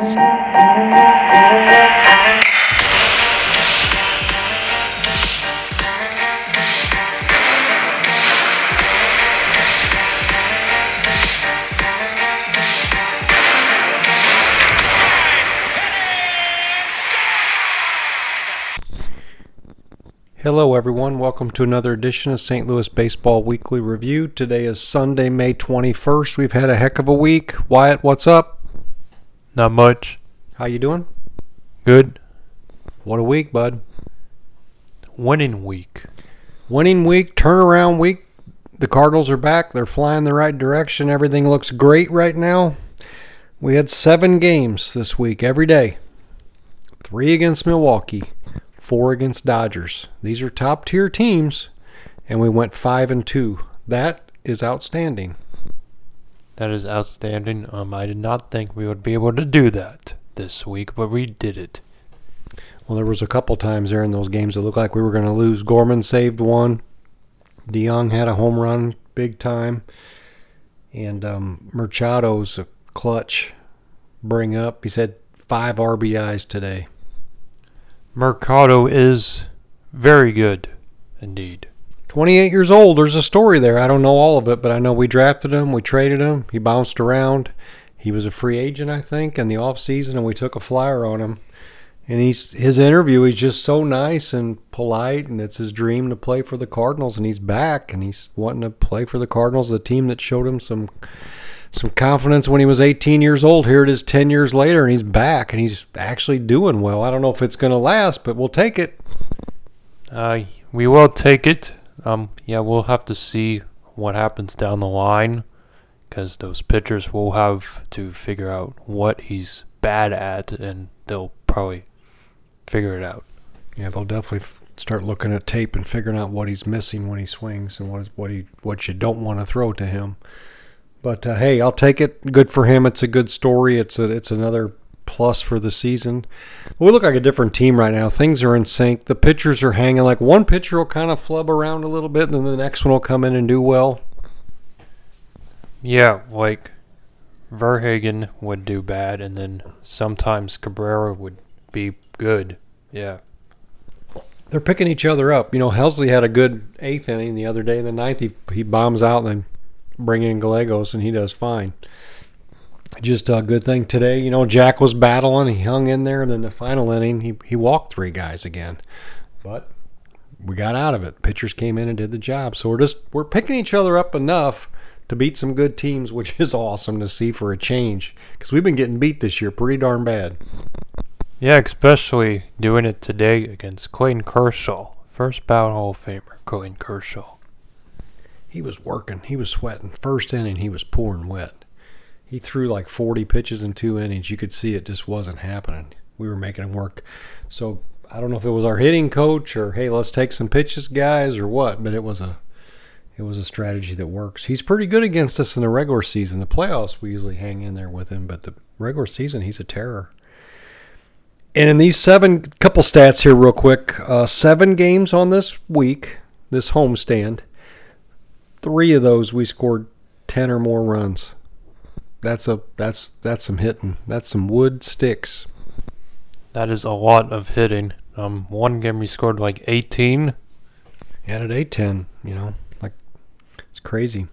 Hello, everyone. Welcome to another edition of St. Louis Baseball Weekly Review. Today is Sunday, May 21st. We've had a heck of a week. Wyatt, what's up? Not much. How you doing? Good. What a week, bud. Winning week. Winning week, turnaround week. The Cardinals are back. They're flying the right direction. Everything looks great right now. We had seven games this week, every day. Three against Milwaukee, four against Dodgers. These are top tier teams, and we went five and two. That is outstanding. That is outstanding. Um, I did not think we would be able to do that this week, but we did it. Well, there was a couple times there in those games that looked like we were going to lose. Gorman saved one. DeJong had a home run, big time, and um, Mercado's a clutch bring up. He said five RBIs today. Mercado is very good, indeed. 28 years old. There's a story there. I don't know all of it, but I know we drafted him, we traded him, he bounced around. He was a free agent, I think, in the off season, and we took a flyer on him. And he's his interview. He's just so nice and polite, and it's his dream to play for the Cardinals. And he's back, and he's wanting to play for the Cardinals, the team that showed him some some confidence when he was 18 years old. Here it is 10 years later, and he's back, and he's actually doing well. I don't know if it's going to last, but we'll take it. Uh, we will take it. Um, yeah, we'll have to see what happens down the line, because those pitchers will have to figure out what he's bad at, and they'll probably figure it out. Yeah, they'll definitely f- start looking at tape and figuring out what he's missing when he swings and what is, what he what you don't want to throw to him. But uh, hey, I'll take it. Good for him. It's a good story. It's a it's another plus for the season. We look like a different team right now. Things are in sync. The pitchers are hanging. Like one pitcher will kind of flub around a little bit, and then the next one will come in and do well. Yeah, like Verhagen would do bad, and then sometimes Cabrera would be good. Yeah. They're picking each other up. You know, Helsley had a good eighth inning the other day. The ninth, he he bombs out and then bring in Gallegos, and he does fine. Just a good thing today. You know, Jack was battling. He hung in there, and then the final inning, he he walked three guys again, but we got out of it. Pitchers came in and did the job. So we're just we're picking each other up enough to beat some good teams, which is awesome to see for a change because we've been getting beat this year pretty darn bad. Yeah, especially doing it today against Clayton Kershaw. First bout Hall of Famer, Clayton Kershaw. He was working. He was sweating. First inning, he was pouring wet. He threw like 40 pitches in two innings. You could see it just wasn't happening. We were making him work. So I don't know if it was our hitting coach or hey, let's take some pitches, guys, or what. But it was a it was a strategy that works. He's pretty good against us in the regular season. The playoffs, we usually hang in there with him, but the regular season, he's a terror. And in these seven couple stats here, real quick, uh, seven games on this week, this homestand. Three of those we scored ten or more runs. That's a that's that's some hitting. That's some wood sticks. That is a lot of hitting. Um, one game we scored like 18. Yeah, at eight ten, you know, like it's crazy.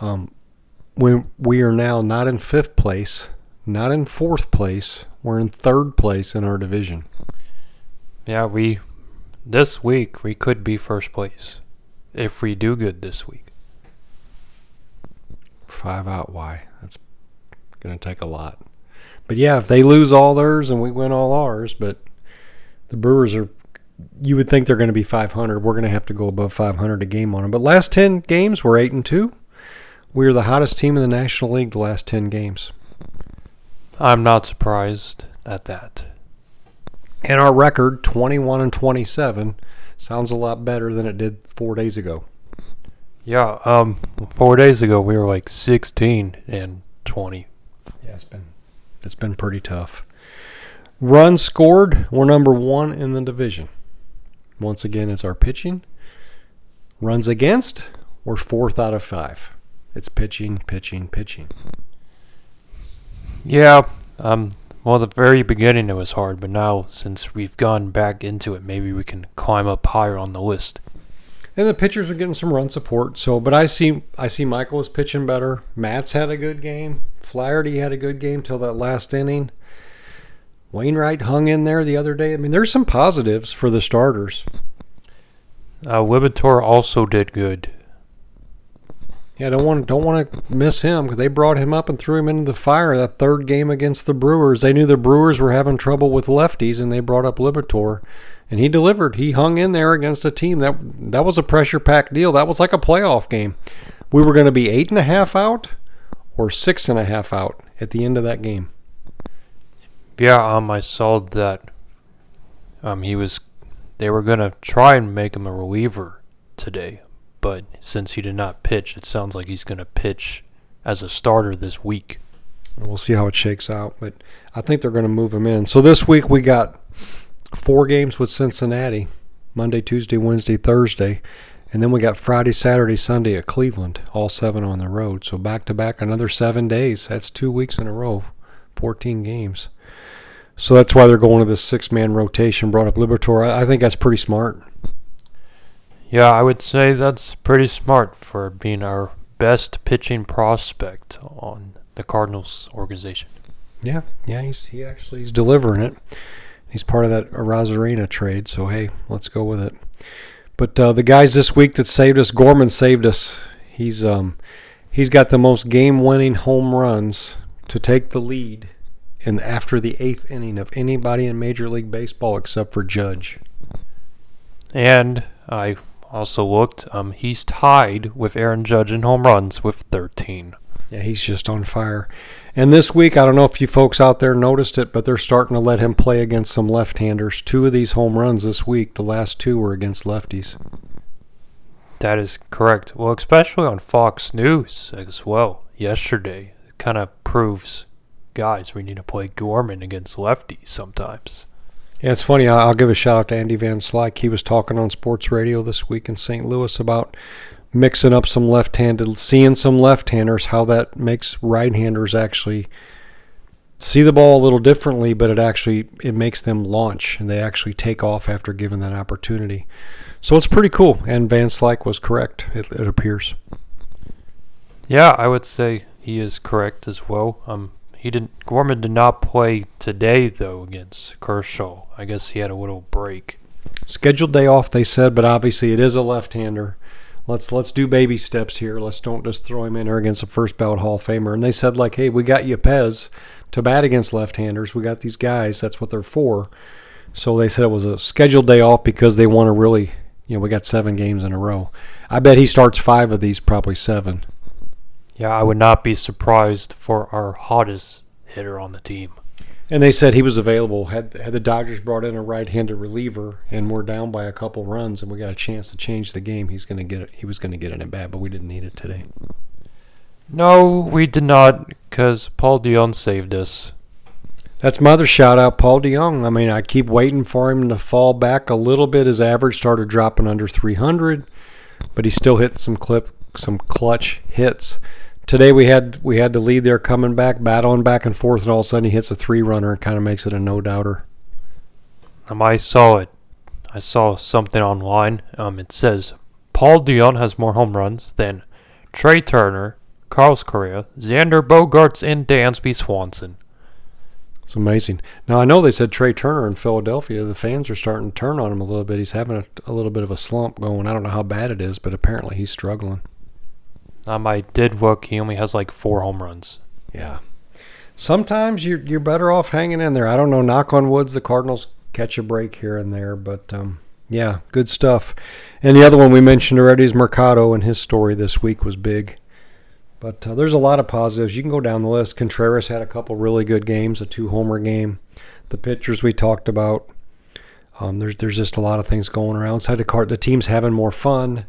Um, we we are now not in fifth place, not in fourth place. We're in third place in our division. Yeah, we this week we could be first place if we do good this week. Five out. Why? That's going to take a lot. But yeah, if they lose all theirs and we win all ours, but the Brewers are. You would think they're going to be 500. We're going to have to go above 500 a game on them. But last 10 games, we're eight and two. We're the hottest team in the National League the last 10 games. I'm not surprised at that. And our record, 21 and 27, sounds a lot better than it did four days ago. Yeah, um, four days ago we were like 16 and 20. Yeah, it's been it's been pretty tough. Runs scored, we're number one in the division. Once again, it's our pitching. Runs against, we're fourth out of five. It's pitching, pitching, pitching. Yeah, um, Well, the very beginning it was hard, but now since we've gone back into it, maybe we can climb up higher on the list. And the pitchers are getting some run support. So, but I see I see Mikolas pitching better. Matz had a good game. Flaherty had a good game till that last inning. Wainwright hung in there the other day. I mean, there's some positives for the starters. Uh, Liberatore also did good. Yeah, don't want don't want to miss him because they brought him up and threw him into the fire that third game against the Brewers. They knew the Brewers were having trouble with lefties, and they brought up Liberatore, and he delivered. He hung in there against a team that that was a pressure packed deal. That was like a playoff game. We were going to be eight and a half out or six and a half out at the end of that game. Yeah, um, I saw that. Um, he was. They were gonna try and make him a reliever today, but since he did not pitch, it sounds like he's gonna pitch as a starter this week. We'll see how it shakes out, but I think they're going to move him in. So this week we got four games with Cincinnati Monday, Tuesday, Wednesday, Thursday. And then we got Friday, Saturday, Sunday at Cleveland, all seven on the road. So back to back, another seven days. That's two weeks in a row, 14 games. So that's why they're going to this six man rotation. Brought up Liberatore. I think that's pretty smart. Yeah, I would say that's pretty smart for being our best pitching prospect on the Cardinals organization. Yeah, yeah, he's he actually is delivering it. He's part of that Arozarena trade, so hey, let's go with it. But uh, the guys this week that saved us, Gorman saved us. He's um he's got the most game-winning home runs to take the lead, and after the eighth inning of anybody in Major League Baseball except for Judge. And I also looked. Um, he's tied with Aaron Judge in home runs with 13. Yeah, he's just on fire. And this week, I don't know if you folks out there noticed it, but they're starting to let him play against some left-handers. Two of these home runs this week, the last two were against lefties. That is correct. Well, especially on Fox News as well. Yesterday, it kind of proves, guys, we need to play Gorman against lefties sometimes. Yeah, it's funny. I'll give a shout out to Andy Van Slyke. He was talking on sports radio this week in St. Louis about mixing up some left-handed, seeing some left-handers, how that makes right-handers actually see the ball a little differently, but it actually it makes them launch and they actually take off after given that opportunity. So it's pretty cool. And Van Slyke was correct. It, it appears. Yeah, I would say he is correct as well. Um, he didn't. Gorman did not play today though against Kershaw. I guess he had a little break. Scheduled day off, they said, but obviously it is a left-hander. Let's let's do baby steps here. Let's don't just throw him in there against a first ballot Hall of Famer. And they said like, hey, we got Yepez to bat against left-handers. We got these guys. That's what they're for. So they said it was a scheduled day off because they want to really, you know, we got seven games in a row. I bet he starts five of these, probably seven. Yeah, I would not be surprised for our hottest hitter on the team. And they said he was available. Had had the Dodgers brought in a right-handed reliever, and we're down by a couple runs, and we got a chance to change the game, he's going to get it. He was going to get it in bat, but we didn't need it today. No, we did not, because Paul DeJong saved us. That's my other shout out, Paul DeJong. I mean, I keep waiting for him to fall back a little bit. His average started dropping under 300, but he still hit some clip, some clutch hits. Today we had we had the lead there coming back, battling back and forth, and all of a sudden he hits a three runner and kind of makes it a no doubter. Um, I saw it. I saw something online. Um, it says Paul DeJong has more home runs than Trea Turner, Carlos Correa, Xander Bogaerts, and Dansby Swanson. It's amazing. Now I know they said Trea Turner in Philadelphia. The fans are starting to turn on him a little bit. He's having a, a little bit of a slump going. I don't know how bad it is, but apparently he's struggling. Um, I did look. He only has like four home runs. Yeah. Sometimes you're you're better off hanging in there. I don't know. Knock on woods, the Cardinals catch a break here and there, but um, yeah, good stuff. And the other one we mentioned already is Mercado, and his story this week was big. But uh, there's a lot of positives. You can go down the list. Contreras had a couple really good games, a two homer game. The pitchers we talked about. Um, there's there's just a lot of things going around. Inside the cart, the team's having more fun.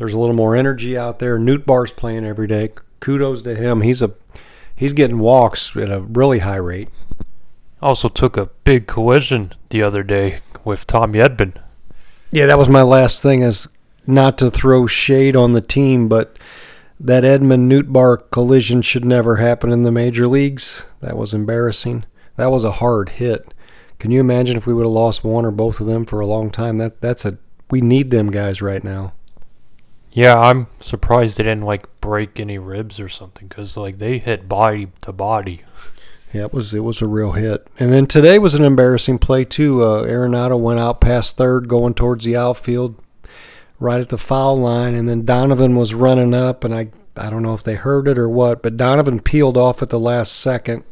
There's a little more energy out there. Nootbaar's playing every day. Kudos to him. He's a he's getting walks at a really high rate. Also took a big collision the other day with Tom Edman. Yeah, that was my last thing. Is not to throw shade on the team, but that Edman Nootbaar collision should never happen in the major leagues. That was embarrassing. that was a hard hit. Can you imagine if we would have lost one or both of them for a long time? That that's a we need them guys right now. Yeah, I'm surprised they didn't like break any ribs or something because like they hit body to body. Yeah, it was it was a real hit. And then today was an embarrassing play too. Uh, Arenado went out past third, going towards the outfield, right at the foul line, and then Donovan was running up, and I I don't know if they heard it or what, but Donovan peeled off at the last second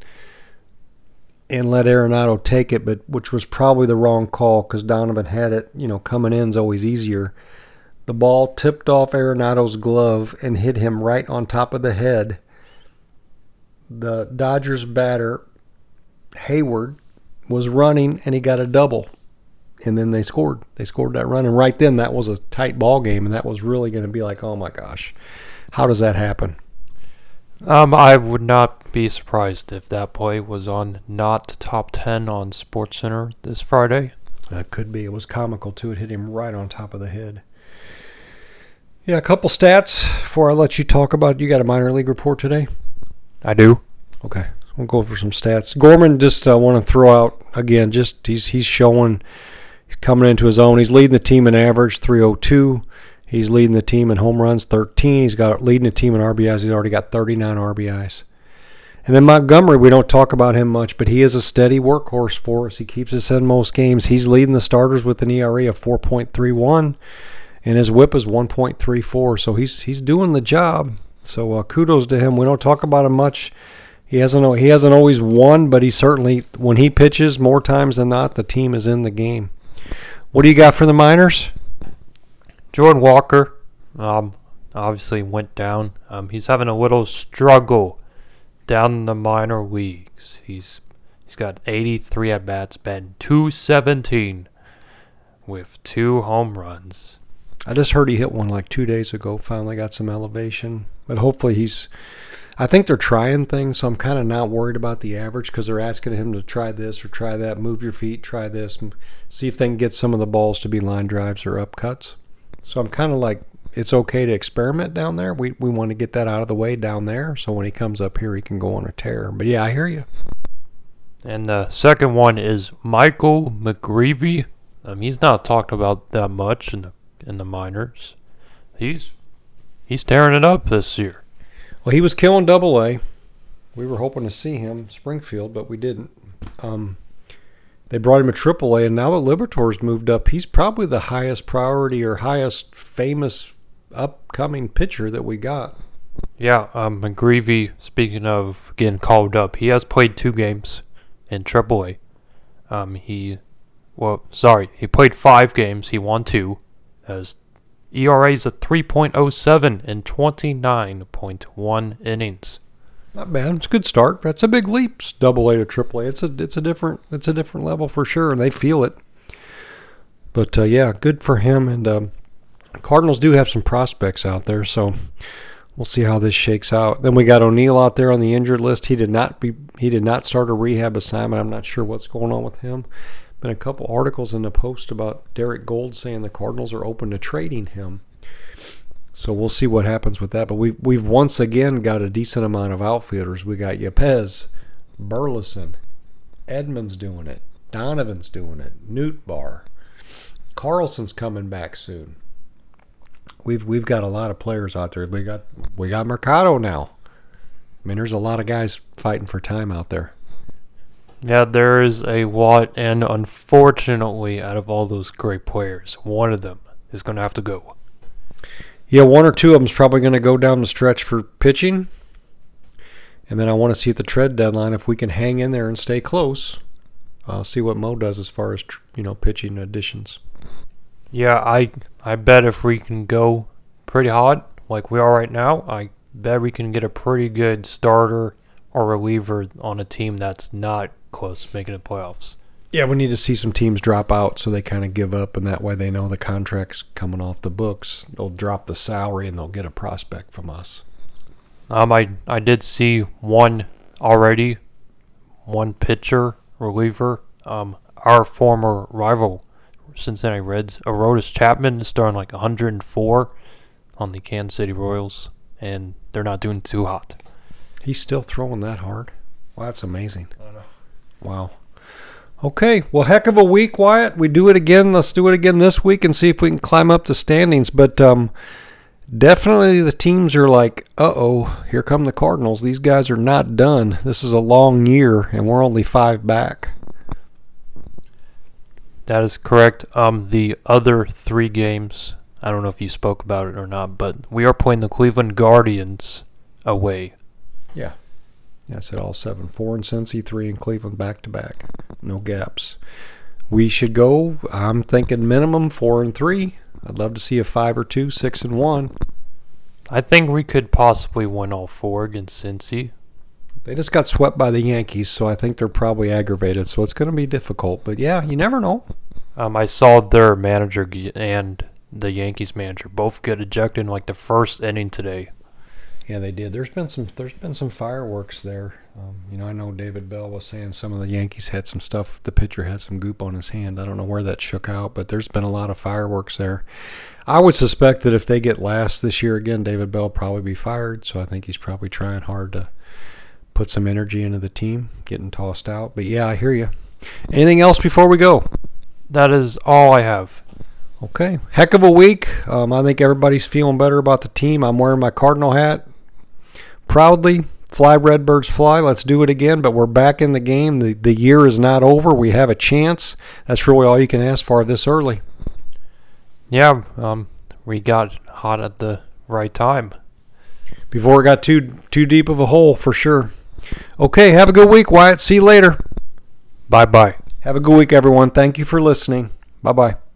and let Arenado take it, but which was probably the wrong call because Donovan had it. You know, coming in is always easier. The ball tipped off Arenado's glove and hit him right on top of the head. The Dodgers batter, Heyward, was running and he got a double. And then they scored. They scored that run. And right then, that was a tight ball game. And that was really going to be like, oh my gosh, how does that happen? Um, I would not be surprised if that play was on not top 10 on Sports Center this Friday. That could be. It was comical too. It hit him right on top of the head. Yeah, a couple stats before I let you talk about. You got a minor league report today? I do. Okay, we'll go for some stats. Gorman just uh, want to throw out again. Just he's he's showing he's coming into his own. He's leading the team in average 302. He's leading the team in home runs 13. He's got leading the team in RBIs. He's already got 39 RBIs. And then Montgomery, we don't talk about him much, but he is a steady workhorse for us. He keeps us in most games. He's leading the starters with an ERA of 4.31, and his WHIP is 1.34. So he's he's doing the job. So uh, kudos to him. We don't talk about him much. He hasn't he hasn't always won, but he certainly when he pitches more times than not, the team is in the game. What do you got for the minors? Jordan Walker, um, obviously went down. Um, he's having a little struggle down in the minor leagues. He's he's got 83 at bats, batting 217 with two home runs. I just heard he hit one like two days ago. Finally got some elevation, but hopefully he's. I think they're trying things, so I'm kind of not worried about the average because they're asking him to try this or try that, move your feet, try this, see if they can get some of the balls to be line drives or up cuts. So I'm kind of like, it's okay to experiment down there. We we want to get that out of the way down there, so when he comes up here, he can go on a tear. But yeah, I hear you. And the second one is Michael McGreevy. Um, he's not talked about that much in the in the minors. He's he's tearing it up this year. Well, he was killing Double A. We were hoping to see him Springfield, but we didn't. Um, they brought him to Triple A, and now that Liberatore's moved up, he's probably the highest priority or highest famous upcoming pitcher that we got. Yeah, um, McGreevy, speaking of getting called up, he has played two games in Triple A. Um, he, well, sorry, he played five games. He won two. Has ERA is a 3.07 in 29.1 innings. Not bad. It's a good start. That's a big leap. Double A to Triple A. It's a it's a different it's a different level for sure, and they feel it. But uh, yeah, good for him. And um, Cardinals do have some prospects out there, so we'll see how this shakes out. Then we got O'Neill out there on the injured list. He did not be he did not start a rehab assignment. I'm not sure what's going on with him. Been a couple articles in the post about Derrick Goold saying the Cardinals are open to trading him. So we'll see what happens with that. But we've, we've once again got a decent amount of outfielders. We got Yepez, Burleson, Edmonds doing it, Donovan's doing it, Nootbaar, Carlson's coming back soon. We've we've got a lot of players out there. We got we got Mercado now. I mean, there's a lot of guys fighting for time out there. Yeah, there is a lot, and unfortunately, out of all those great players, one of them is going to have to go. Yeah, one or two of them's probably going to go down the stretch for pitching. And then I want to see at the trade deadline if we can hang in there and stay close. I'll see what Mo does as far as you know pitching additions. Yeah, I I bet if we can go pretty hot like we are right now, I bet we can get a pretty good starter or reliever on a team that's not close making the playoffs. Yeah, we need to see some teams drop out so they kind of give up, and that way they know the contract's coming off the books. They'll drop the salary and they'll get a prospect from us. Um, I I did see one already, one pitcher reliever. Um, our former rival, Cincinnati Reds, Aroldis Chapman is throwing like 104 on the Kansas City Royals, and they're not doing too hot. He's still throwing that hard. Wow, that's amazing. Wow. Okay, well, heck of a week, Wyatt. We do it again. Let's do it again this week and see if we can climb up the standings. But um, definitely the teams are like, uh oh, here come the Cardinals. These guys are not done. This is a long year, and we're only five back. That is correct. Um, the other three games, I don't know if you spoke about it or not, but we are playing the Cleveland Guardians away. Yeah. I said all seven. Four in Cincy, three in Cleveland back to back. No gaps. We should go, I'm thinking minimum four and three. I'd love to see a five or two, six and one. I think we could possibly win all four against Cincy. They just got swept by the Yankees, so I think they're probably aggravated. So it's going to be difficult. But yeah, you never know. Um, I saw their manager and the Yankees manager both get ejected in like the first inning today. Yeah, they did. There's been some. There's been some fireworks there. Um, you know, I know David Bell was saying some of the Yankees had some stuff. The pitcher had some goop on his hand. I don't know where that shook out, but there's been a lot of fireworks there. I would suspect that if they get last this year again, David Bell will probably be fired. So I think he's probably trying hard to put some energy into the team, getting tossed out. But yeah, I hear you. Anything else before we go? That is all I have. Okay, heck of a week. Um, I think everybody's feeling better about the team. I'm wearing my Cardinal hat proudly. Fly Redbirds fly. Let's do it again. But we're back in the game. The the year is not over. We have a chance. That's really all you can ask for this early. Yeah, um, we got hot at the right time. Before it got too too deep of a hole for sure. Okay, have a good week, Wyatt. See you later. Bye bye. Have a good week, everyone. Thank you for listening. Bye bye.